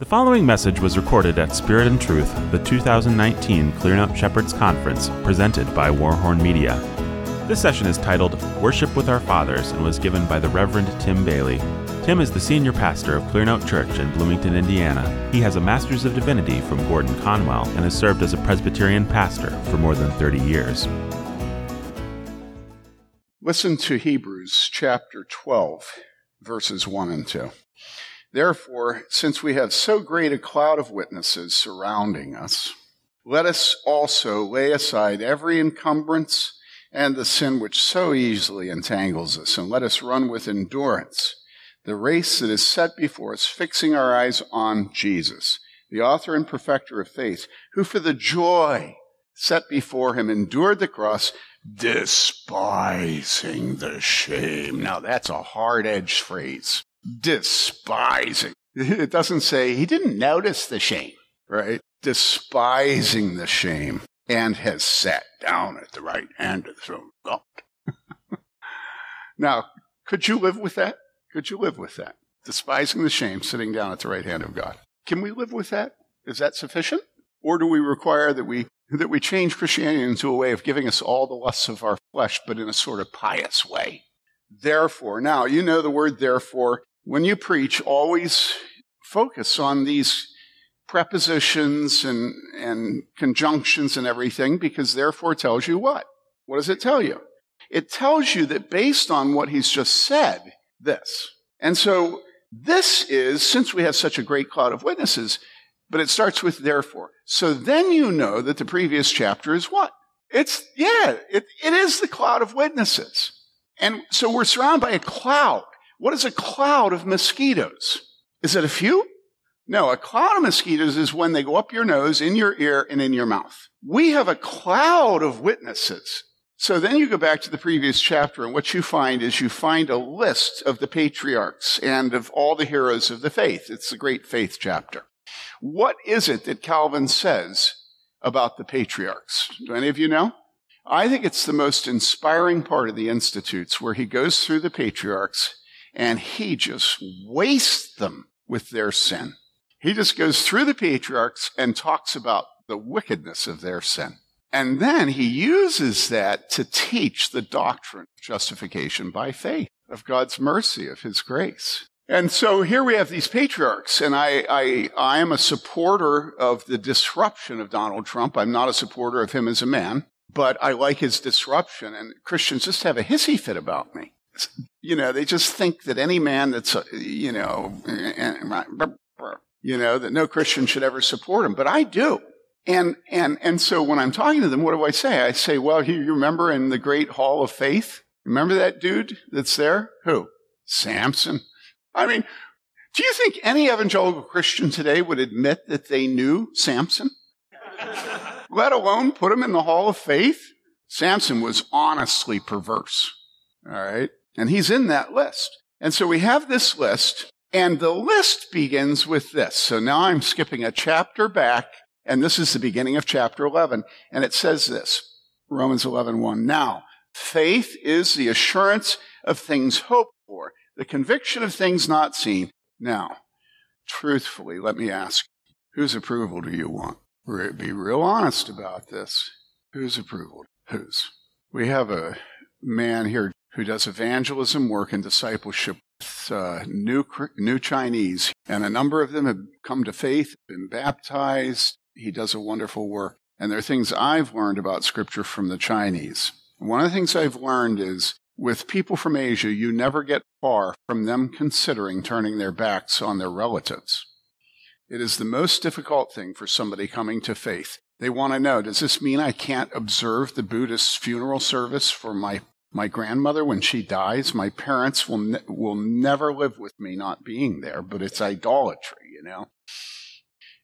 The following message was recorded at Spirit and Truth, the 2019 Clearing Up Shepherds Conference, presented by Warhorn Media. This session is titled Worship with Our Fathers and was given by the Reverend Tim Bayly. Tim is the senior pastor of Clearnote Church in Bloomington, Indiana. He has a Master's of Divinity from Gordon Conwell and has served as a Presbyterian pastor for more than 30 years. Listen to Hebrews chapter 12, verses 1 and 2. Therefore, since we have so great a cloud of witnesses surrounding us, let us also lay aside every encumbrance and the sin which so easily entangles us, and let us run with endurance the race that is set before us, fixing our eyes on Jesus, the author and perfecter of faith, who for the joy set before him endured the cross, despising the shame. Now that's a hard edged phrase despising. It doesn't say he didn't notice the shame, right? Despising the shame and has sat down at the right hand of the throne of God. now, could you live with that? Could you live with that? Despising the shame, sitting down at the right hand of God. Can we live with that? Is that sufficient? Or do we require that we that we change Christianity into a way of giving us all the lusts of our flesh, but in a sort of pious way? Therefore, now you know the word therefore when you preach, always focus on these prepositions and, and conjunctions and everything because therefore tells you what? What does it tell you? It tells you that based on what he's just said, this. And so this is, since we have such a great cloud of witnesses, but it starts with therefore. So then you know that the previous chapter is what? It's, yeah, it, it is the cloud of witnesses. And so we're surrounded by a cloud. What is a cloud of mosquitoes? Is it a few? No, a cloud of mosquitoes is when they go up your nose, in your ear, and in your mouth. We have a cloud of witnesses. So then you go back to the previous chapter, and what you find is you find a list of the patriarchs and of all the heroes of the faith. It's the great faith chapter. What is it that Calvin says about the patriarchs? Do any of you know? I think it's the most inspiring part of the Institutes where he goes through the patriarchs and he just wastes them with their sin. He just goes through the patriarchs and talks about the wickedness of their sin. And then he uses that to teach the doctrine of justification by faith, of God's mercy, of his grace. And so here we have these patriarchs, and I, I, I am a supporter of the disruption of Donald Trump. I'm not a supporter of him as a man, but I like his disruption, and Christians just have a hissy fit about me you know, they just think that any man that's, uh, you know, you know, that no Christian should ever support him. But I do. And, and, and so when I'm talking to them, what do I say? I say, well, you remember in the great hall of faith? Remember that dude that's there? Who? Samson. I mean, do you think any evangelical Christian today would admit that they knew Samson? Let alone put him in the hall of faith? Samson was honestly perverse. All right. And he's in that list. And so we have this list, and the list begins with this. So now I'm skipping a chapter back, and this is the beginning of chapter 11. And it says this Romans 11 1. Now, faith is the assurance of things hoped for, the conviction of things not seen. Now, truthfully, let me ask whose approval do you want? Be real honest about this. Whose approval? Whose? We have a man here, who does evangelism work and discipleship with uh, new, new Chinese. And a number of them have come to faith, been baptized. He does a wonderful work. And there are things I've learned about scripture from the Chinese. One of the things I've learned is with people from Asia, you never get far from them considering turning their backs on their relatives. It is the most difficult thing for somebody coming to faith. They want to know, does this mean I can't observe the Buddhist funeral service for my my grandmother, when she dies, my parents will, ne- will never live with me not being there, but it's idolatry, you know?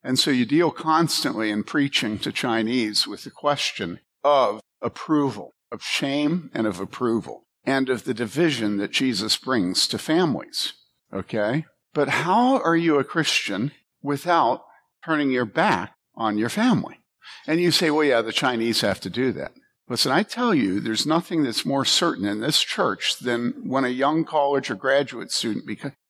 And so you deal constantly in preaching to Chinese with the question of approval, of shame and of approval, and of the division that Jesus brings to families. Okay? But how are you a Christian without turning your back on your family? And you say, well, yeah, the Chinese have to do that. Listen, I tell you, there's nothing that's more certain in this church than when a young college or graduate student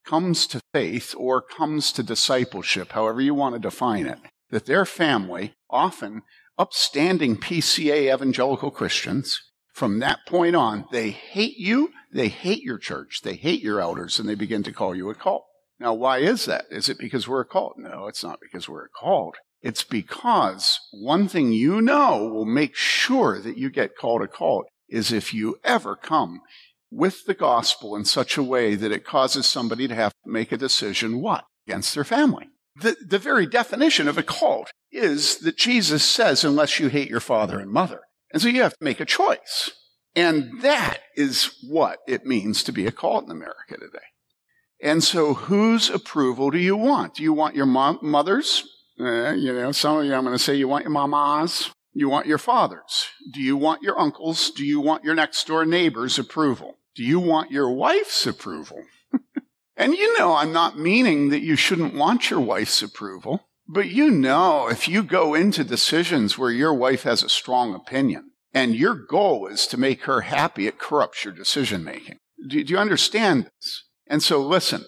comes to faith or comes to discipleship, however you want to define it, that their family, often upstanding PCA evangelical Christians, from that point on, they hate you, they hate your church, they hate your elders, and they begin to call you a cult. Now, why is that? Is it because we're a cult? No, it's not because we're a cult. It's because one thing you know will make sure that you get called a cult is if you ever come with the gospel in such a way that it causes somebody to have to make a decision what? Against their family. The, the very definition of a cult is that Jesus says, unless you hate your father and mother. And so you have to make a choice. And that is what it means to be a cult in America today. And so whose approval do you want? Do you want your mom, mother's? Uh, you know, some of you, I'm going to say you want your mama's. You want your father's. Do you want your uncle's? Do you want your next door neighbor's approval? Do you want your wife's approval? and you know, I'm not meaning that you shouldn't want your wife's approval. But you know, if you go into decisions where your wife has a strong opinion and your goal is to make her happy, it corrupts your decision making. Do, do, you understand this? And so listen,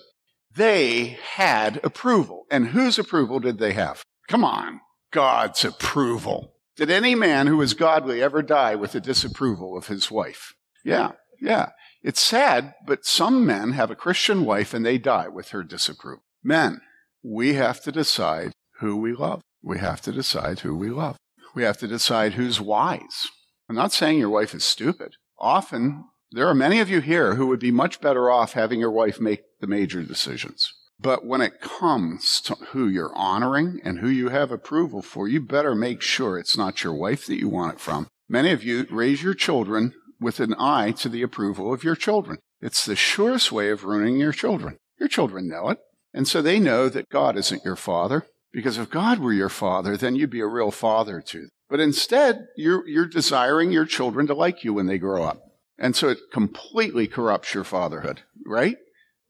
they had approval. And whose approval did they have? Come on, God's approval. Did any man who was godly ever die with the disapproval of his wife? Yeah, yeah. It's sad, but some men have a Christian wife and they die with her disapproval. Men, we have to decide who we love. We have to decide who we love. We have to decide who's wise. I'm not saying your wife is stupid. Often, there are many of you here who would be much better off having your wife make the major decisions. But when it comes to who you're honoring and who you have approval for, you better make sure it's not your wife that you want it from. Many of you raise your children with an eye to the approval of your children. It's the surest way of ruining your children. Your children know it. And so they know that God isn't your father. Because if God were your father, then you'd be a real father to them. But instead, you're, you're desiring your children to like you when they grow up. And so it completely corrupts your fatherhood, right?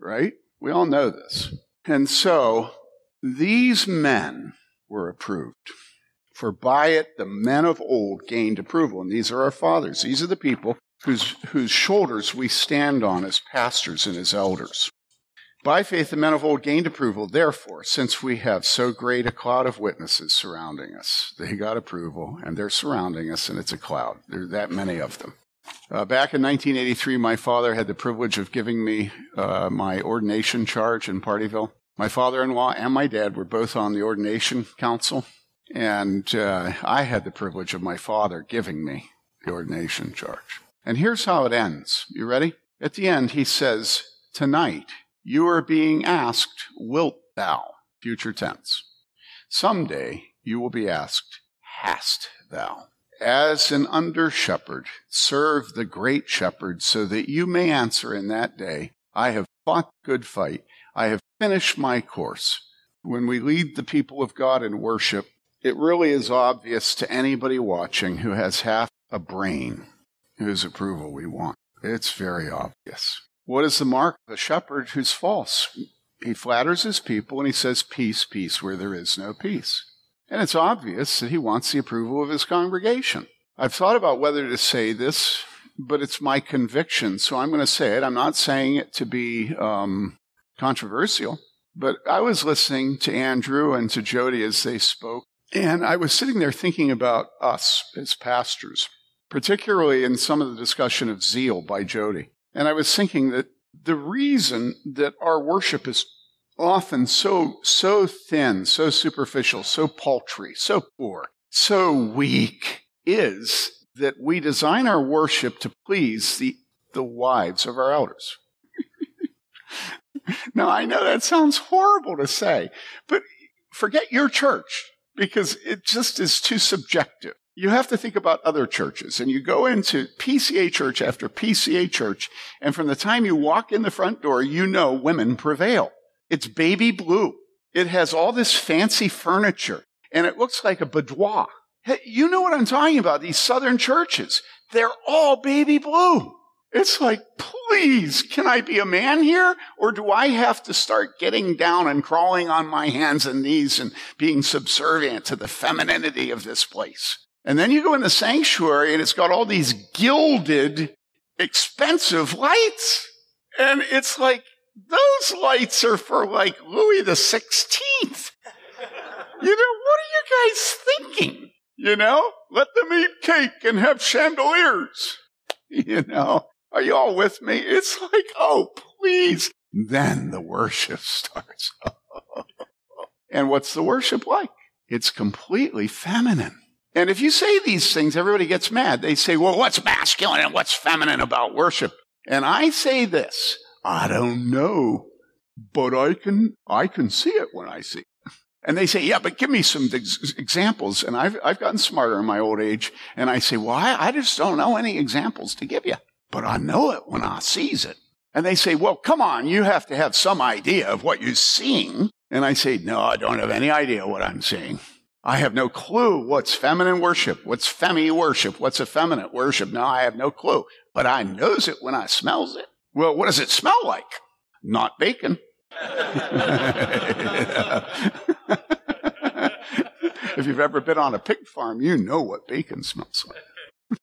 Right? We all know this. And so these men were approved. For by it the men of old gained approval. And these are our fathers. These are the people whose, whose shoulders we stand on as pastors and as elders. By faith, the men of old gained approval. Therefore, since we have so great a cloud of witnesses surrounding us, they got approval and they're surrounding us, and it's a cloud. There are that many of them. Uh, back in 1983, my father had the privilege of giving me uh, my ordination charge in Partyville. My father in law and my dad were both on the ordination council, and uh, I had the privilege of my father giving me the ordination charge. And here's how it ends. You ready? At the end, he says, Tonight, you are being asked, Wilt thou? Future tense. Someday you will be asked, Hast thou? As an under shepherd, serve the great shepherd so that you may answer in that day, I have fought good fight. I have finished my course. When we lead the people of God in worship, it really is obvious to anybody watching who has half a brain whose approval we want. It's very obvious. What is the mark of a shepherd who's false? He flatters his people and he says, Peace, peace, where there is no peace. And it's obvious that he wants the approval of his congregation. I've thought about whether to say this, but it's my conviction, so I'm going to say it. I'm not saying it to be um, controversial, but I was listening to Andrew and to Jody as they spoke, and I was sitting there thinking about us as pastors, particularly in some of the discussion of zeal by Jody. And I was thinking that the reason that our worship is often so, so thin, so superficial, so paltry, so poor, so weak is that we design our worship to please the, the wives of our elders. now, I know that sounds horrible to say, but forget your church because it just is too subjective you have to think about other churches and you go into PCA church after PCA church. And from the time you walk in the front door, you know women prevail. It's baby blue. It has all this fancy furniture and it looks like a boudoir. Hey, you know what I'm talking about? These southern churches. They're all baby blue. It's like, please, can I be a man here? Or do I have to start getting down and crawling on my hands and knees and being subservient to the femininity of this place? And then you go in the sanctuary and it's got all these gilded, expensive lights. And it's like, those lights are for like Louis the 16th. You know, what are you guys thinking? You know, let them eat cake and have chandeliers. You know, are you all with me? It's like, oh, please. Then the worship starts. and what's the worship like? It's completely feminine. And if you say these things, everybody gets mad. They say, well, what's masculine and what's feminine about worship? And I say this, I don't know, but I can, I can see it when I see it. And they say, yeah, but give me some ex- examples. And I've, I've gotten smarter in my old age. And I say, well, I, I just don't know any examples to give you, but I know it when I sees it. And they say, well, come on, you have to have some idea of what you're seeing. And I say, no, I don't have any idea what I'm seeing. I have no clue what's feminine worship, what's femi worship, what's effeminate worship. No, I have no clue, but I knows it when I smells it. Well, what does it smell like? Not bacon. if you've ever been on a pig farm, you know what bacon smells like.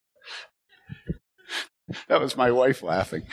that was my wife laughing.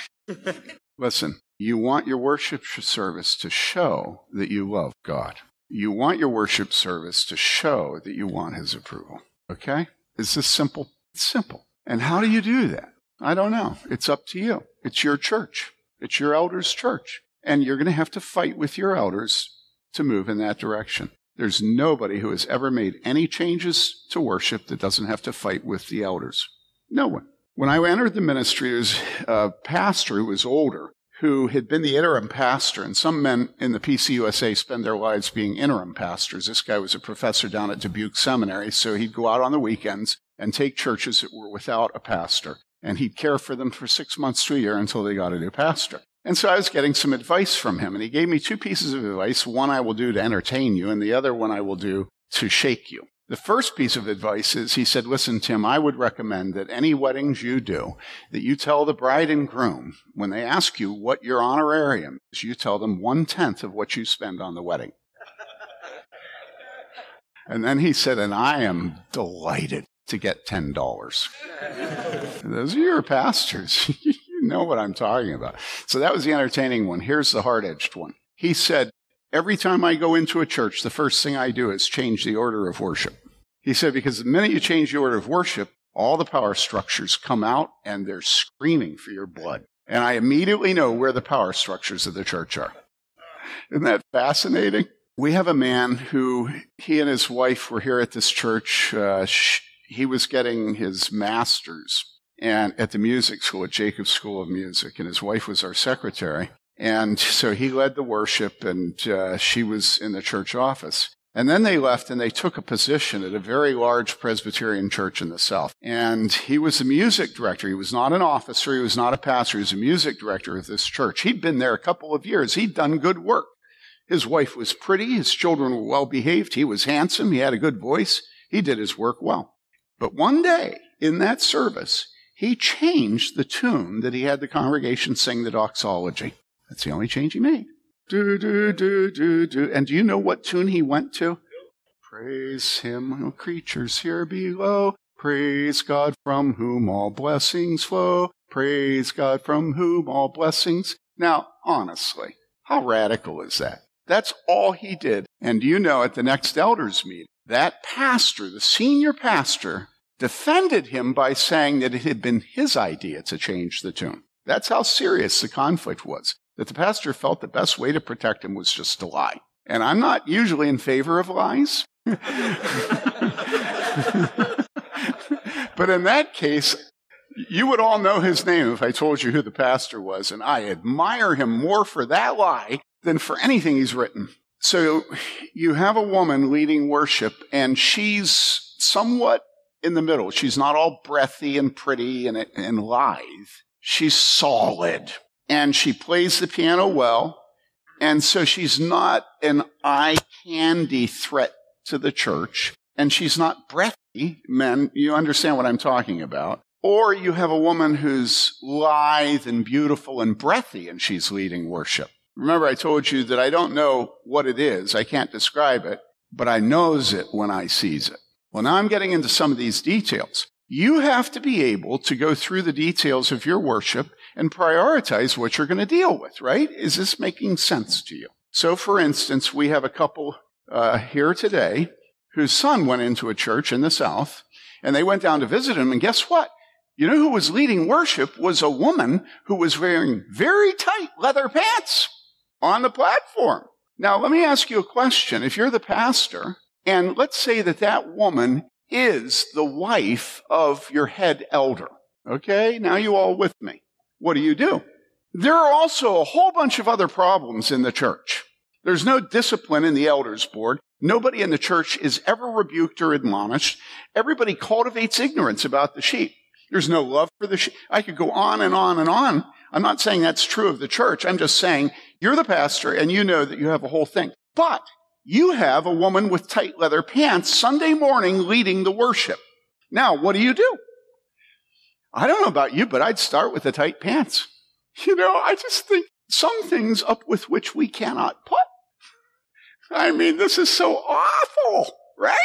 Listen, you want your worship service to show that you love God. You want your worship service to show that you want His approval. Okay? Is this simple? It's simple. And how do you do that? I don't know. It's up to you. It's your church. It's your elders' church. And you're going to have to fight with your elders to move in that direction. There's nobody who has ever made any changes to worship that doesn't have to fight with the elders. No one. When I entered the ministry, there was a pastor who was older who had been the interim pastor, and some men in the PCUSA spend their lives being interim pastors. This guy was a professor down at Dubuque Seminary, so he'd go out on the weekends and take churches that were without a pastor, and he'd care for them for six months to a year until they got a new pastor. And so I was getting some advice from him, and he gave me two pieces of advice. One I will do to entertain you, and the other one I will do to shake you. The first piece of advice is he said, Listen, Tim, I would recommend that any weddings you do, that you tell the bride and groom, when they ask you what your honorarium is, you tell them one tenth of what you spend on the wedding. and then he said, And I am delighted to get $10. Those are your pastors. You know what I'm talking about. So that was the entertaining one. Here's the hard edged one. He said, Every time I go into a church, the first thing I do is change the order of worship. He said, because the minute you change the order of worship, all the power structures come out and they're screaming for your blood. And I immediately know where the power structures of the church are. Isn't that fascinating? We have a man who, he and his wife were here at this church. Uh, he was getting his master's and at the music school at Jacobs School of Music, and his wife was our secretary. And so he led the worship, and uh, she was in the church office. And then they left and they took a position at a very large Presbyterian church in the South. And he was the music director. He was not an officer. He was not a pastor. He was a music director of this church. He'd been there a couple of years. He'd done good work. His wife was pretty. His children were well behaved. He was handsome. He had a good voice. He did his work well. But one day in that service, he changed the tune that he had the congregation sing the doxology. That's the only change he made. Do, do, do, do, do. And do you know what tune he went to? Praise him, creatures here below. Praise God from whom all blessings flow. Praise God from whom all blessings. Now, honestly, how radical is that? That's all he did. And do you know at the next elders meeting, that pastor, the senior pastor, defended him by saying that it had been his idea to change the tune. That's how serious the conflict was. That the pastor felt the best way to protect him was just to lie. And I'm not usually in favor of lies. but in that case, you would all know his name if I told you who the pastor was, and I admire him more for that lie than for anything he's written. So you have a woman leading worship, and she's somewhat in the middle. She's not all breathy and pretty and, and lithe. She's solid and she plays the piano well. And so she's not an eye candy threat to the church and she's not breathy. Men, you understand what I'm talking about. Or you have a woman who's lithe and beautiful and breathy and she's leading worship. Remember, I told you that I don't know what it is. I can't describe it, but I knows it when I sees it. Well, now I'm getting into some of these details. You have to be able to go through the details of your worship and prioritize what you're going to deal with, right? Is this making sense to you? So, for instance, we have a couple uh, here today whose son went into a church in the South, and they went down to visit him, and guess what? You know who was leading worship was a woman who was wearing very tight leather pants on the platform. Now, let me ask you a question. If you're the pastor, and let's say that that woman is the wife of your head elder, okay? Now you all with me. What do you do? There are also a whole bunch of other problems in the church. There's no discipline in the elders board. Nobody in the church is ever rebuked or admonished. Everybody cultivates ignorance about the sheep. There's no love for the sheep. I could go on and on and on. I'm not saying that's true of the church. I'm just saying you're the pastor and you know that you have a whole thing. But you have a woman with tight leather pants Sunday morning leading the worship. Now, what do you do? I don't know about you, but I'd start with the tight pants. You know, I just think some things up with which we cannot put. I mean, this is so awful, right?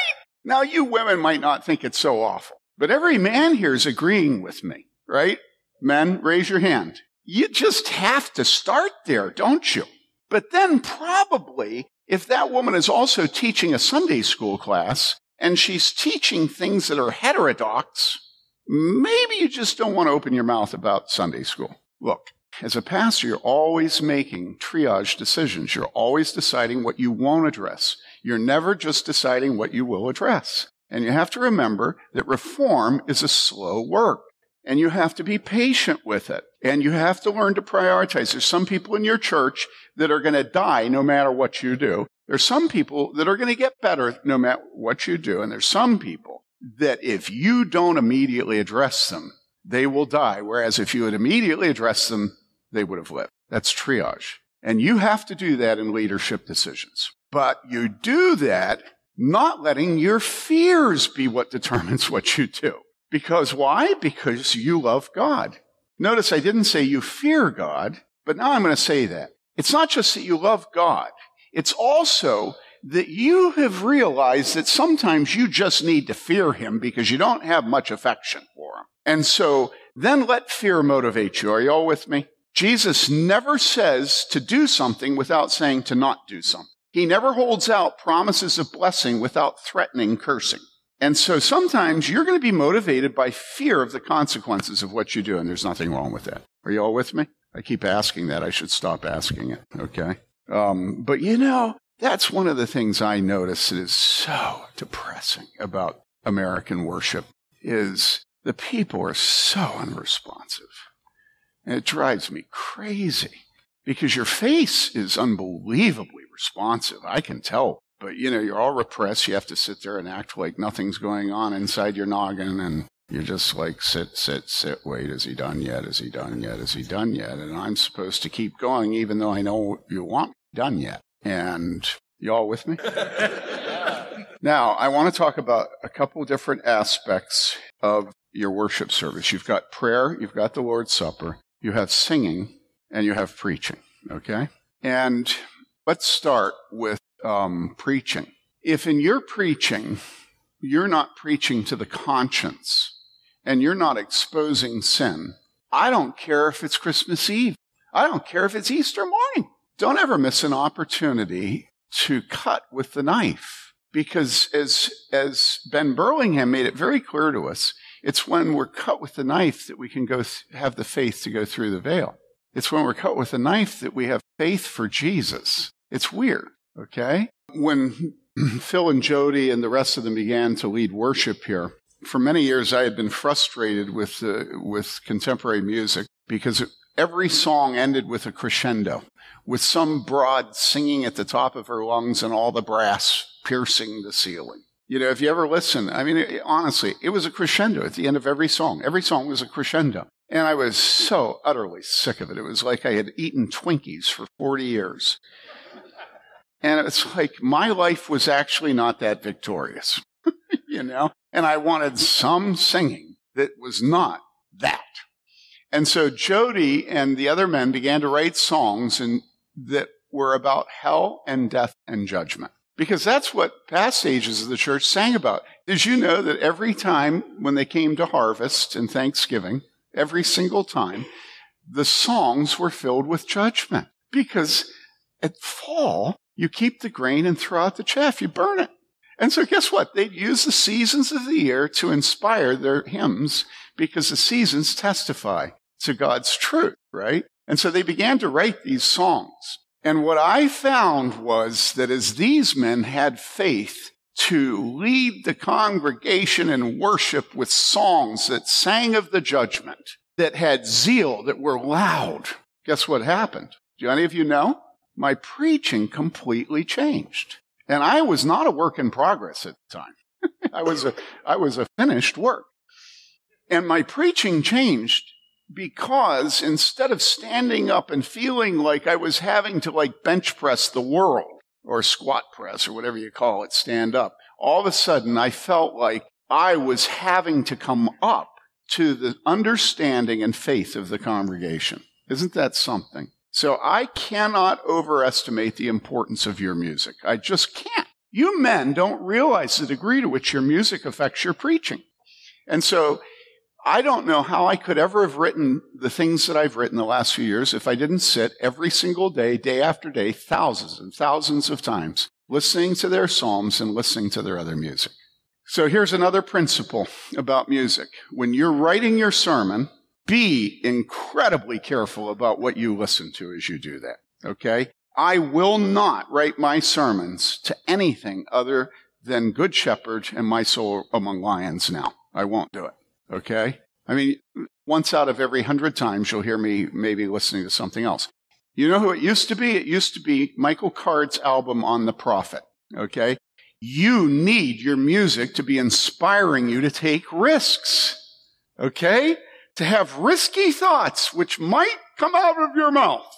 Now, you women might not think it's so awful, but every man here is agreeing with me, right? Men, raise your hand. You just have to start there, don't you? But then probably if that woman is also teaching a Sunday school class and she's teaching things that are heterodox, maybe you just don't want to open your mouth about Sunday school. Look, as a pastor, you're always making triage decisions. You're always deciding what you won't address. You're never just deciding what you will address. And you have to remember that reform is a slow work and you have to be patient with it. And you have to learn to prioritize. There's some people in your church that are going to die no matter what you do. There's some people that are going to get better no matter what you do. And there's some people that if you don't immediately address them, they will die. Whereas if you had immediately addressed them, they would have lived. That's triage. And you have to do that in leadership decisions. But you do that not letting your fears be what determines what you do. Because why? Because you love God. Notice I didn't say you fear God, but now I'm going to say that. It's not just that you love God. It's also that you have realized that sometimes you just need to fear him because you don't have much affection for him. And so then let fear motivate you. Are you all with me? Jesus never says to do something without saying to not do something. He never holds out promises of blessing without threatening cursing. And so sometimes you're going to be motivated by fear of the consequences of what you do, and there's nothing wrong with that. Are you all with me? I keep asking that. I should stop asking it. Okay. Um, but you know, that's one of the things I notice that is so depressing about American worship is the people are so unresponsive. And it drives me crazy because your face is unbelievably responsive. I can tell but you know, you're all repressed. You have to sit there and act like nothing's going on inside your noggin and you're just like sit, sit, sit, wait, is he done yet? Is he done yet? Is he done yet? And I'm supposed to keep going even though I know you want done yet. And you all with me? now, I want to talk about a couple different aspects of your worship service. You've got prayer, you've got the Lord's Supper, you have singing, and you have preaching. Okay? And let's start with um, preaching. If in your preaching, you're not preaching to the conscience and you're not exposing sin, I don't care if it's Christmas Eve. I don't care if it's Easter morning. Don't ever miss an opportunity to cut with the knife. Because as, as Ben Burlingham made it very clear to us, it's when we're cut with the knife that we can go th- have the faith to go through the veil. It's when we're cut with the knife that we have faith for Jesus. It's weird. Okay? When Phil and Jody and the rest of them began to lead worship here, for many years I had been frustrated with, uh, with contemporary music because every song ended with a crescendo, with some broad singing at the top of her lungs and all the brass piercing the ceiling. You know, if you ever listen, I mean, it, honestly, it was a crescendo at the end of every song. Every song was a crescendo. And I was so utterly sick of it. It was like I had eaten Twinkies for 40 years. And it's like my life was actually not that victorious, you know? And I wanted some singing that was not that. And so Jody and the other men began to write songs and that were about hell and death and judgment. Because that's what past ages of the church sang about. Did you know that every time when they came to harvest and Thanksgiving, every single time, the songs were filled with judgment because at fall, you keep the grain and throw out the chaff. You burn it. And so guess what? They'd use the seasons of the year to inspire their hymns because the seasons testify to God's truth, right? And so they began to write these songs. And what I found was that as these men had faith to lead the congregation in worship with songs that sang of the judgment, that had zeal, that were loud, guess what happened? Do any of you know? My preaching completely changed. And I was not a work in progress at the time. I was a, I was a finished work. And my preaching changed because instead of standing up and feeling like I was having to like bench press the world or squat press or whatever you call it, stand up, all of a sudden I felt like I was having to come up to the understanding and faith of the congregation. Isn't that something? So I cannot overestimate the importance of your music. I just can't. You men don't realize the degree to which your music affects your preaching. And so I don't know how I could ever have written the things that I've written the last few years if I didn't sit every single day, day after day, thousands and thousands of times, listening to their psalms and listening to their other music. So here's another principle about music. When you're writing your sermon, be incredibly careful about what you listen to as you do that. Okay? I will not write my sermons to anything other than Good Shepherd and My Soul Among Lions now. I won't do it. Okay? I mean, once out of every hundred times, you'll hear me maybe listening to something else. You know who it used to be? It used to be Michael Card's album on the prophet. Okay? You need your music to be inspiring you to take risks. Okay? To have risky thoughts which might come out of your mouth.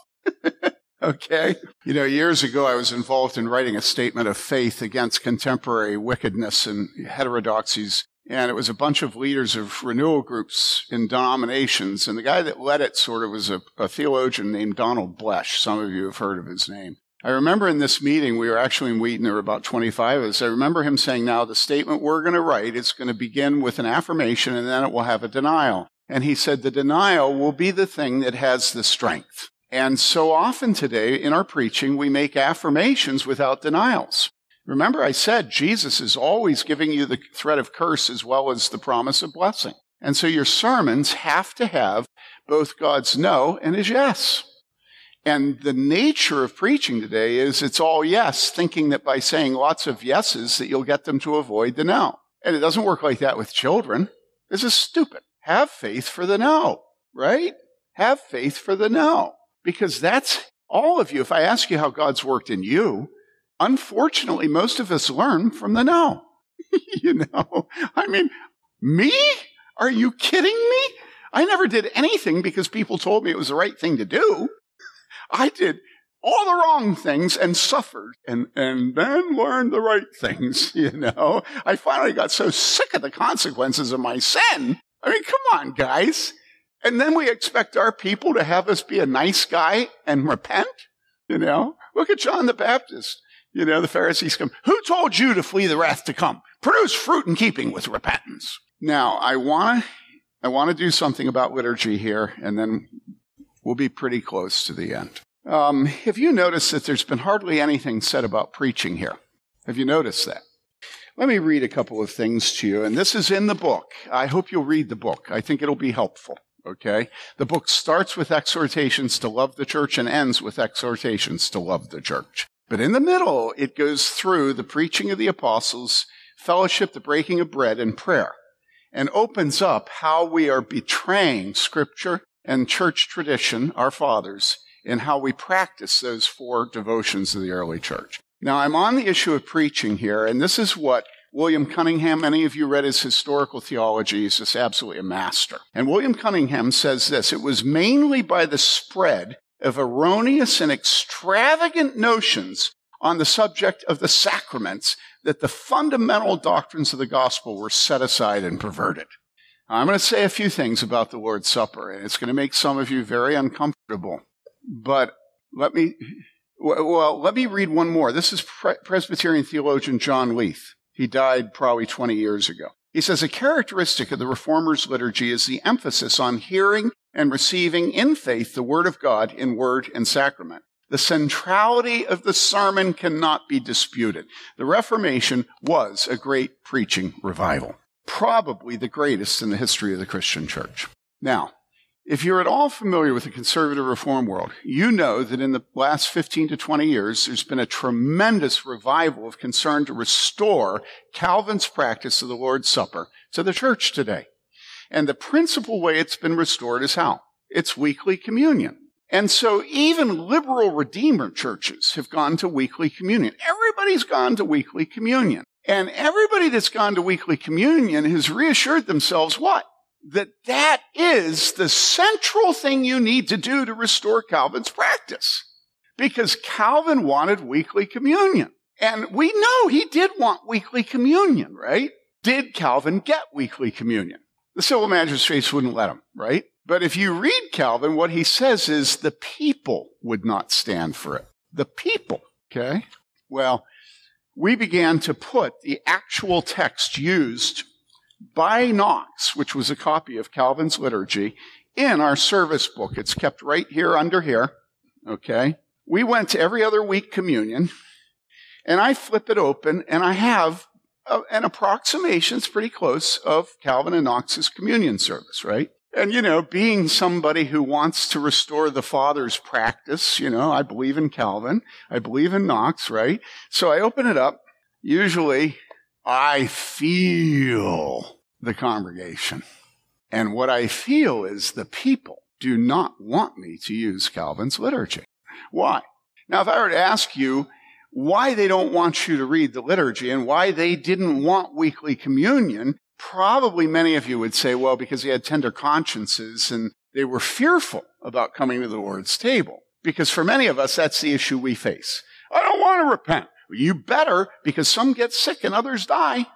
okay? You know, years ago, I was involved in writing a statement of faith against contemporary wickedness and heterodoxies and it was a bunch of leaders of renewal groups in denominations. And the guy that led it sort of was a, a theologian named Donald Bloesch. Some of you have heard of his name. I remember in this meeting, we were actually in Wheaton, there were about 25 of us. I remember him saying, now the statement we're going to write is going to begin with an affirmation and then it will have a denial. And he said, the denial will be the thing that has the strength. And so often today in our preaching, we make affirmations without denials. Remember, I said Jesus is always giving you the threat of curse as well as the promise of blessing. And so your sermons have to have both God's no and his yes. And the nature of preaching today is it's all yes, thinking that by saying lots of yeses that you'll get them to avoid the no. And it doesn't work like that with children. This is stupid. Have faith for the no, right? Have faith for the no. Because that's all of you. If I ask you how God's worked in you, unfortunately, most of us learn from the no. you know, I mean, me? Are you kidding me? I never did anything because people told me it was the right thing to do. I did all the wrong things and suffered and, and then learned the right things, you know. I finally got so sick of the consequences of my sin. I mean, come on, guys. And then we expect our people to have us be a nice guy and repent, you know. Look at John the Baptist. You know, the Pharisees come, who told you to flee the wrath to come? Produce fruit in keeping with repentance. Now, I want to, I want to do something about liturgy here, and then we'll be pretty close to the end. Um, have you noticed that there's been hardly anything said about preaching here? Have you noticed that? Let me read a couple of things to you, and this is in the book. I hope you'll read the book. I think it'll be helpful. Okay? The book starts with exhortations to love the church and ends with exhortations to love the church. But in the middle, it goes through the preaching of the apostles, fellowship, the breaking of bread, and prayer, and opens up how we are betraying scripture and church tradition, our fathers, in how we practice those four devotions of the early church. Now, I'm on the issue of preaching here, and this is what William Cunningham, many of you read his historical theology. He's just absolutely a master. And William Cunningham says this it was mainly by the spread of erroneous and extravagant notions on the subject of the sacraments that the fundamental doctrines of the gospel were set aside and perverted. I'm going to say a few things about the Lord's Supper, and it's going to make some of you very uncomfortable. But let me, well, let me read one more. This is Presbyterian theologian John Leith. He died probably 20 years ago. He says a characteristic of the Reformers' liturgy is the emphasis on hearing and receiving in faith the word of God in word and sacrament. The centrality of the sermon cannot be disputed. The Reformation was a great preaching revival, probably the greatest in the history of the Christian church. Now, if you're at all familiar with the conservative reform world, you know that in the last 15 to 20 years, there's been a tremendous revival of concern to restore Calvin's practice of the Lord's Supper to the church today. And the principal way it's been restored is how? It's weekly communion. And so even liberal Redeemer churches have gone to weekly communion. Everybody's gone to weekly communion. And everybody that's gone to weekly communion has reassured themselves what? That that is the central thing you need to do to restore Calvin's practice. Because Calvin wanted weekly communion. And we know he did want weekly communion, right? Did Calvin get weekly communion? The civil magistrates wouldn't let him, right? But if you read Calvin, what he says is the people would not stand for it. The people, okay? Well, we began to put the actual text used by Knox, which was a copy of Calvin's liturgy, in our service book. It's kept right here under here, okay? We went to every other week communion, and I flip it open, and I have uh, an approximation, it's pretty close, of Calvin and Knox's communion service, right? And, you know, being somebody who wants to restore the Father's practice, you know, I believe in Calvin, I believe in Knox, right? So I open it up. Usually I feel the congregation. And what I feel is the people do not want me to use Calvin's liturgy. Why? Now, if I were to ask you, why they don't want you to read the liturgy and why they didn't want weekly communion, probably many of you would say, well, because they had tender consciences and they were fearful about coming to the Lord's table. Because for many of us, that's the issue we face. I don't want to repent. You better, because some get sick and others die.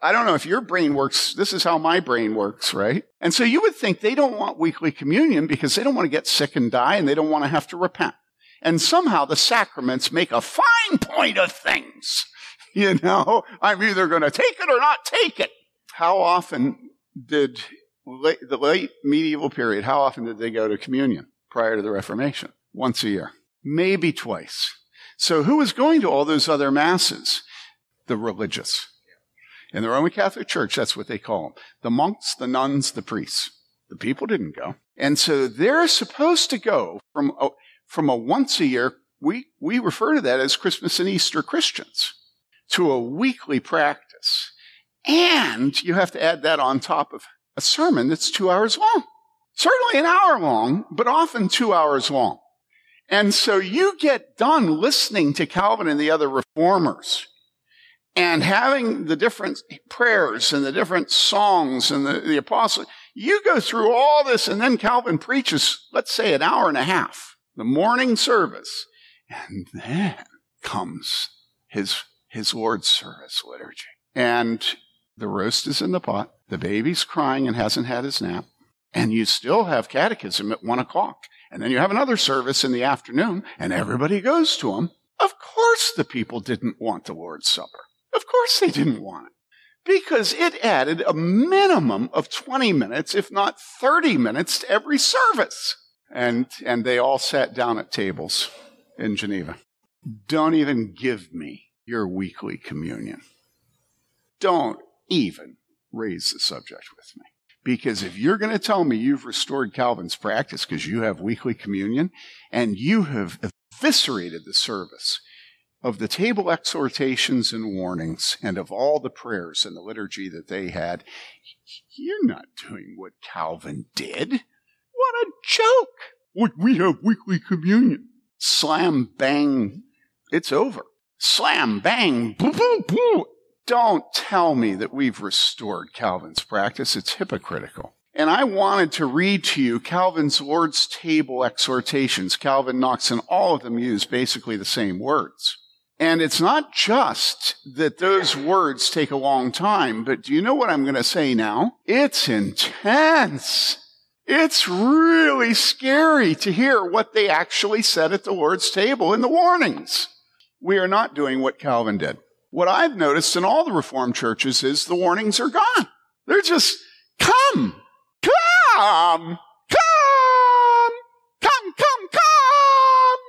I don't know if your brain works. This is how my brain works, right? And so you would think they don't want weekly communion because they don't want to get sick and die and they don't want to have to repent. And somehow the sacraments make a fine point of things. You know, I'm either going to take it or not take it. How often did late, the late medieval period, how often did they go to communion prior to the Reformation? Once a year. Maybe twice. So who was going to all those other masses? The religious. In the Roman Catholic Church, that's what they call them. The monks, the nuns, the priests. The people didn't go. And so they're supposed to go from, from a once a year, we, we refer to that as Christmas and Easter Christians, to a weekly practice. And you have to add that on top of a sermon that's two hours long. Certainly an hour long, but often two hours long. And so you get done listening to Calvin and the other reformers and having the different prayers and the different songs and the, the apostles. You go through all this and then Calvin preaches, let's say an hour and a half the morning service, and then comes his, his Lord's service liturgy. And the roast is in the pot, the baby's crying and hasn't had his nap, and you still have catechism at one o'clock. And then you have another service in the afternoon, and everybody goes to them. Of course, the people didn't want the Lord's Supper. Of course, they didn't want it. Because it added a minimum of 20 minutes, if not 30 minutes, to every service. And, and they all sat down at tables in Geneva. Don't even give me your weekly communion. Don't even raise the subject with me. Because if you're going to tell me you've restored Calvin's practice because you have weekly communion and you have eviscerated the service of the table exhortations and warnings and of all the prayers and the liturgy that they had, you're not doing what Calvin did. What a joke! we have weekly communion. Slam, bang, it's over. Slam, bang, boo, boo, boo. Don't tell me that we've restored Calvin's practice. It's hypocritical. And I wanted to read to you Calvin's Lord's Table exhortations. Calvin, Knox, and all of them use basically the same words. And it's not just that those words take a long time, but do you know what I'm going to say now? It's intense. It's really scary to hear what they actually said at the Lord's table in the warnings. We are not doing what Calvin did what I've noticed in all the Reformed churches is the warnings are gone. They're just, come, come, come, come, come, come.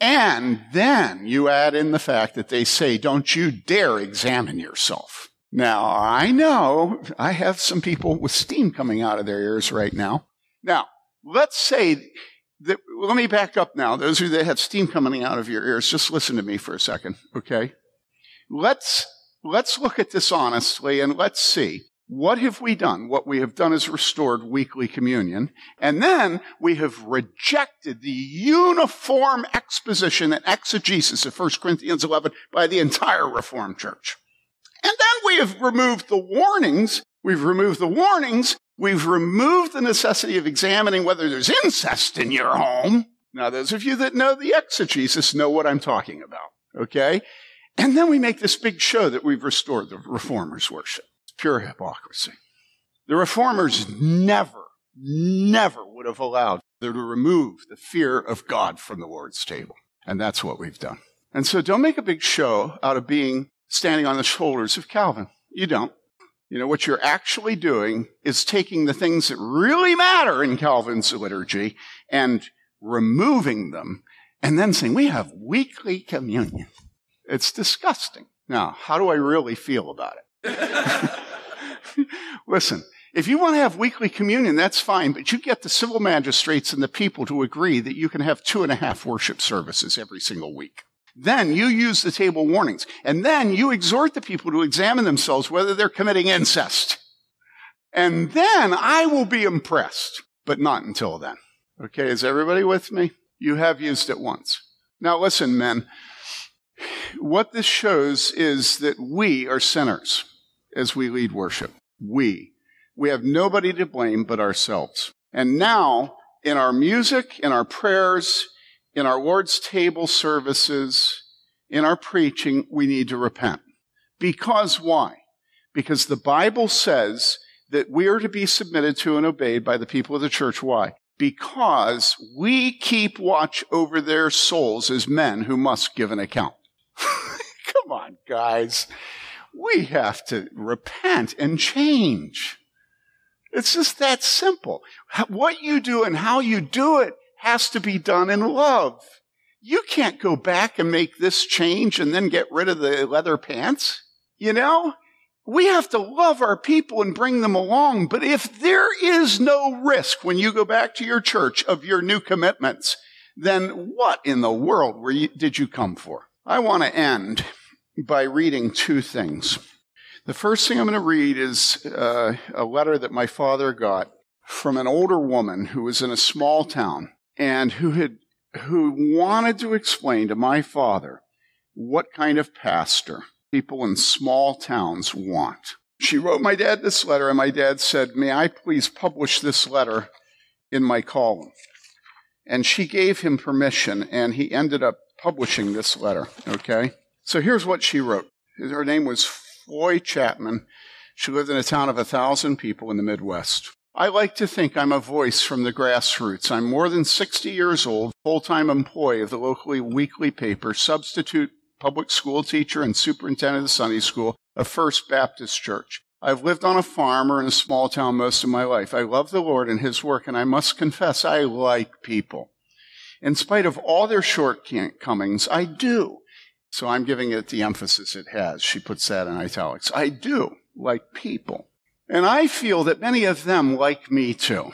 And then you add in the fact that they say, don't you dare examine yourself. Now, I know I have some people with steam coming out of their ears right now. Now, let's say that, let me back up now. Those of you that have steam coming out of your ears, just listen to me for a second, okay? Let's, let's look at this honestly and let's see what have we done? What we have done is restored weekly communion. And then we have rejected the uniform exposition and exegesis of 1 Corinthians 11 by the entire Reformed Church. And then we have removed the warnings. We've removed the warnings. We've removed the necessity of examining whether there's incest in your home. Now, those of you that know the exegesis know what I'm talking about. Okay? And then we make this big show that we've restored the reformers' worship pure hypocrisy. The reformers never, never would have allowed to remove the fear of God from the Lord's table. And that's what we've done. And so don't make a big show out of being standing on the shoulders of Calvin. You don't. You know, what you're actually doing is taking the things that really matter in Calvin's liturgy and removing them and then saying, we have weekly communion. It's disgusting. Now, how do I really feel about it? Listen, if you want to have weekly communion, that's fine, but you get the civil magistrates and the people to agree that you can have two and a half worship services every single week. Then you use the table warnings, and then you exhort the people to examine themselves whether they're committing incest. And then I will be impressed, but not until then. Okay, is everybody with me? You have used it once. Now listen, men. What this shows is that we are sinners as we lead worship. We. We have nobody to blame but ourselves. And now, in our music, in our prayers, in our Lord's table services, in our preaching, we need to repent. Because why? Because the Bible says that we are to be submitted to and obeyed by the people of the church. Why? Because we keep watch over their souls as men who must give an account. Guys we have to repent and change. It's just that simple. What you do and how you do it has to be done in love. You can't go back and make this change and then get rid of the leather pants. You know, we have to love our people and bring them along. But if there is no risk when you go back to your church of your new commitments, then what in the world you, did you come for? I want to end by reading two things. The first thing I'm going to read is uh, a letter that my father got from an older woman who was in a small town and who had who wanted to explain to my father what kind of pastor people in small towns want. She wrote my dad this letter, and my dad said, May I please publish this letter in my column? And she gave him permission, and he ended up publishing this letter, okay? So here's what she wrote. Her name was Foy Chapman. She lived in a town of a thousand people in the Midwest. I like to think I'm a voice from the grassroots. I'm more than 60 years old, full-time employee of the locally weekly paper, substitute public school teacher and superintendent of Sunday school of First Baptist Church. I've lived on a farm or in a small town most of my life. I love the Lord and His work, and I must confess I like people. In spite of all their shortcomings, I do. So I'm giving it the emphasis it has. She puts that in italics. I do like people. And I feel that many of them like me too.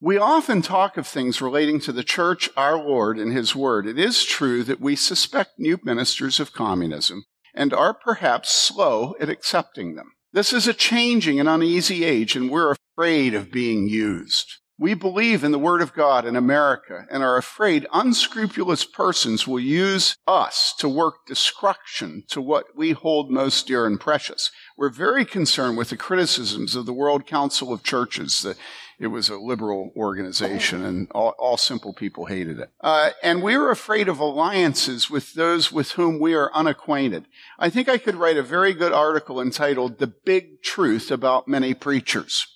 We often talk of things relating to the church, our Lord, and His Word. It is true that we suspect new ministers of communism and are perhaps slow at accepting them. This is a changing and uneasy age, and we're afraid of being used. We believe in the Word of God in America and are afraid unscrupulous persons will use us to work destruction to what we hold most dear and precious. We're very concerned with the criticisms of the World Council of Churches that it was a liberal organization and all, all simple people hated it. Uh, and we are afraid of alliances with those with whom we are unacquainted. I think I could write a very good article entitled The Big Truth About Many Preachers.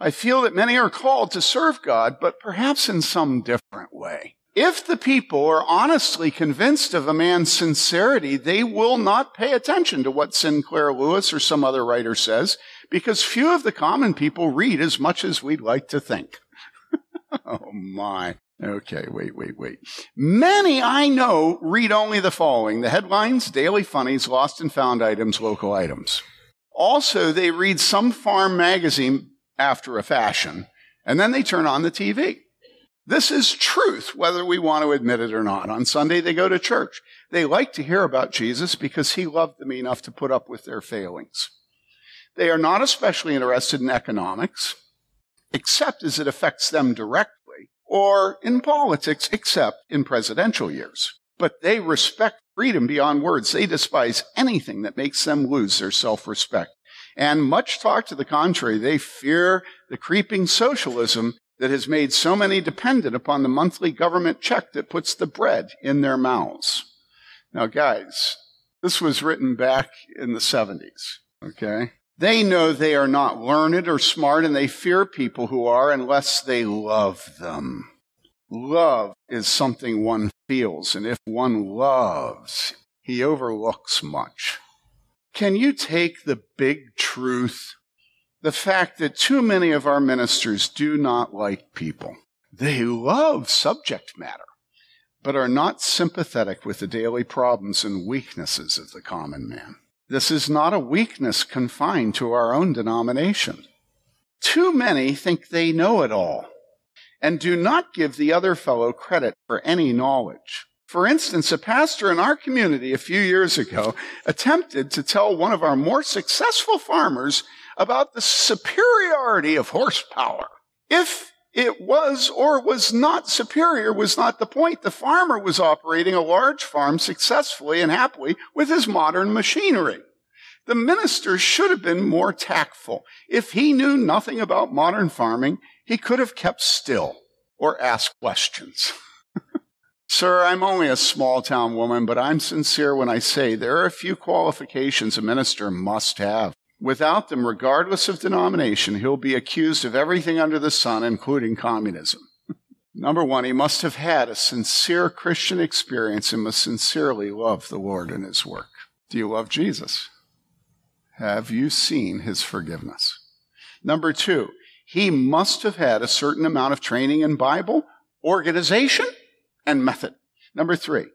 I feel that many are called to serve God, but perhaps in some different way. If the people are honestly convinced of a man's sincerity, they will not pay attention to what Sinclair Lewis or some other writer says, because few of the common people read as much as we'd like to think. oh my. Okay, wait, wait, wait. Many I know read only the following the headlines, daily funnies, lost and found items, local items. Also, they read some farm magazine after a fashion, and then they turn on the TV. This is truth, whether we want to admit it or not. On Sunday, they go to church. They like to hear about Jesus because he loved them enough to put up with their failings. They are not especially interested in economics, except as it affects them directly or in politics, except in presidential years. But they respect freedom beyond words. They despise anything that makes them lose their self respect. And much talk to the contrary, they fear the creeping socialism that has made so many dependent upon the monthly government check that puts the bread in their mouths. Now, guys, this was written back in the 70s, okay? They know they are not learned or smart and they fear people who are unless they love them. Love is something one feels, and if one loves, he overlooks much. Can you take the big truth? The fact that too many of our ministers do not like people. They love subject matter, but are not sympathetic with the daily problems and weaknesses of the common man. This is not a weakness confined to our own denomination. Too many think they know it all and do not give the other fellow credit for any knowledge. For instance, a pastor in our community a few years ago attempted to tell one of our more successful farmers about the superiority of horsepower. If it was or was not superior was not the point. The farmer was operating a large farm successfully and happily with his modern machinery. The minister should have been more tactful. If he knew nothing about modern farming, he could have kept still or asked questions. Sir, I'm only a small town woman, but I'm sincere when I say there are a few qualifications a minister must have. Without them, regardless of denomination, he'll be accused of everything under the sun, including communism. Number one, he must have had a sincere Christian experience and must sincerely love the Lord and his work. Do you love Jesus? Have you seen his forgiveness? Number two, he must have had a certain amount of training in Bible, organization, and method. Number three,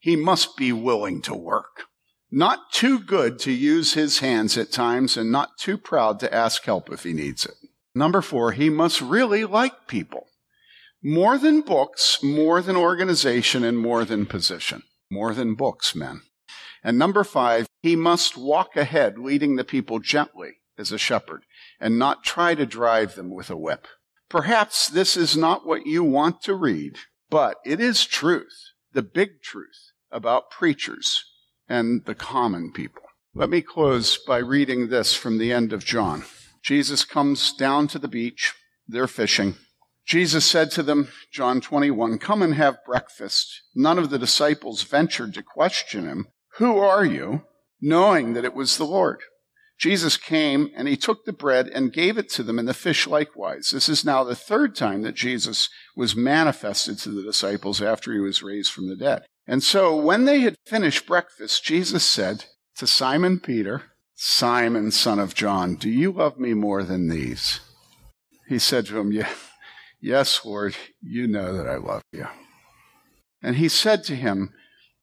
he must be willing to work. Not too good to use his hands at times and not too proud to ask help if he needs it. Number four, he must really like people. More than books, more than organization, and more than position. More than books, men. And number five, he must walk ahead, leading the people gently as a shepherd and not try to drive them with a whip. Perhaps this is not what you want to read, but it is truth, the big truth about preachers and the common people. Let me close by reading this from the end of John. Jesus comes down to the beach. They're fishing. Jesus said to them, John 21, Come and have breakfast. None of the disciples ventured to question him, Who are you? knowing that it was the Lord. Jesus came and he took the bread and gave it to them and the fish likewise. This is now the third time that Jesus was manifested to the disciples after he was raised from the dead. And so when they had finished breakfast, Jesus said to Simon Peter, Simon, son of John, do you love me more than these? He said to him, Yes, Lord, you know that I love you. And he said to him,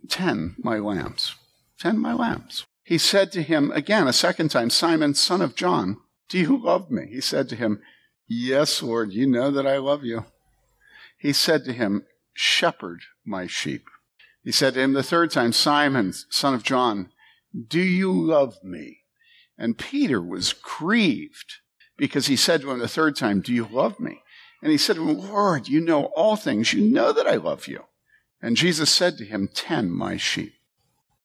Ten my lambs, ten my lambs. He said to him again a second time, Simon, son of John, do you love me? He said to him, Yes, Lord, you know that I love you. He said to him, Shepherd my sheep. He said to him the third time, Simon, son of John, do you love me? And Peter was grieved because he said to him the third time, Do you love me? And he said to him, Lord, you know all things. You know that I love you. And Jesus said to him, Tend my sheep.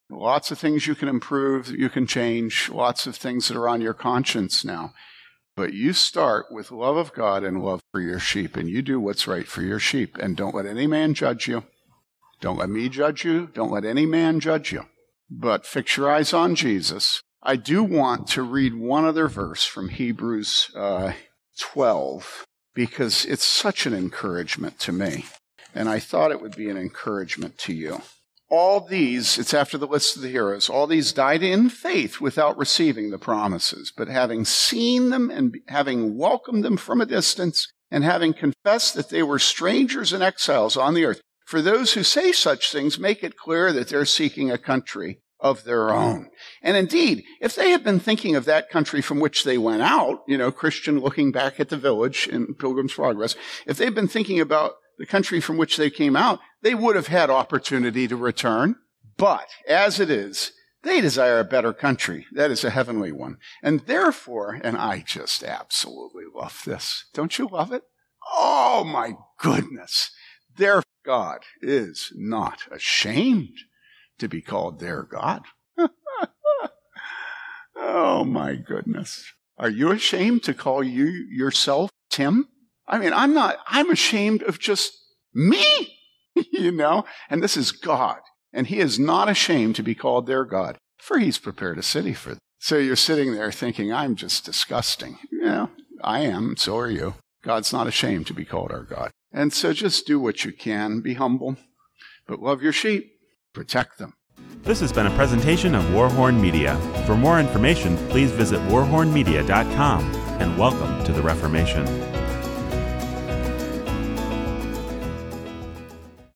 Lots of things you can improve, you can change, lots of things that are on your conscience now. But you start with love of God and love for your sheep, and you do what's right for your sheep. And don't let any man judge you. Don't let me judge you. Don't let any man judge you. But fix your eyes on Jesus. I do want to read one other verse from Hebrews uh, 12 because it's such an encouragement to me. And I thought it would be an encouragement to you. All these, it's after the list of the heroes, all these died in faith without receiving the promises, but having seen them and having welcomed them from a distance and having confessed that they were strangers and exiles on the earth. For those who say such things, make it clear that they're seeking a country of their own. And indeed, if they had been thinking of that country from which they went out, you know, Christian looking back at the village in Pilgrim's Progress, if they'd been thinking about the country from which they came out, they would have had opportunity to return. But as it is, they desire a better country. That is a heavenly one. And therefore, and I just absolutely love this. Don't you love it? Oh my goodness. Their God is not ashamed to be called their God. oh my goodness. Are you ashamed to call you yourself Tim? I mean, I'm not, I'm ashamed of just me, you know? And this is God and he is not ashamed to be called their God, for he's prepared a city for them. So you're sitting there thinking, I'm just disgusting. Yeah, I am, so are you. God's not ashamed to be called our God. And so just do what you can, be humble, but love your sheep, protect them. This has been a presentation of Warhorn Media. For more information, please visit warhornmedia.com and welcome to the Reformation.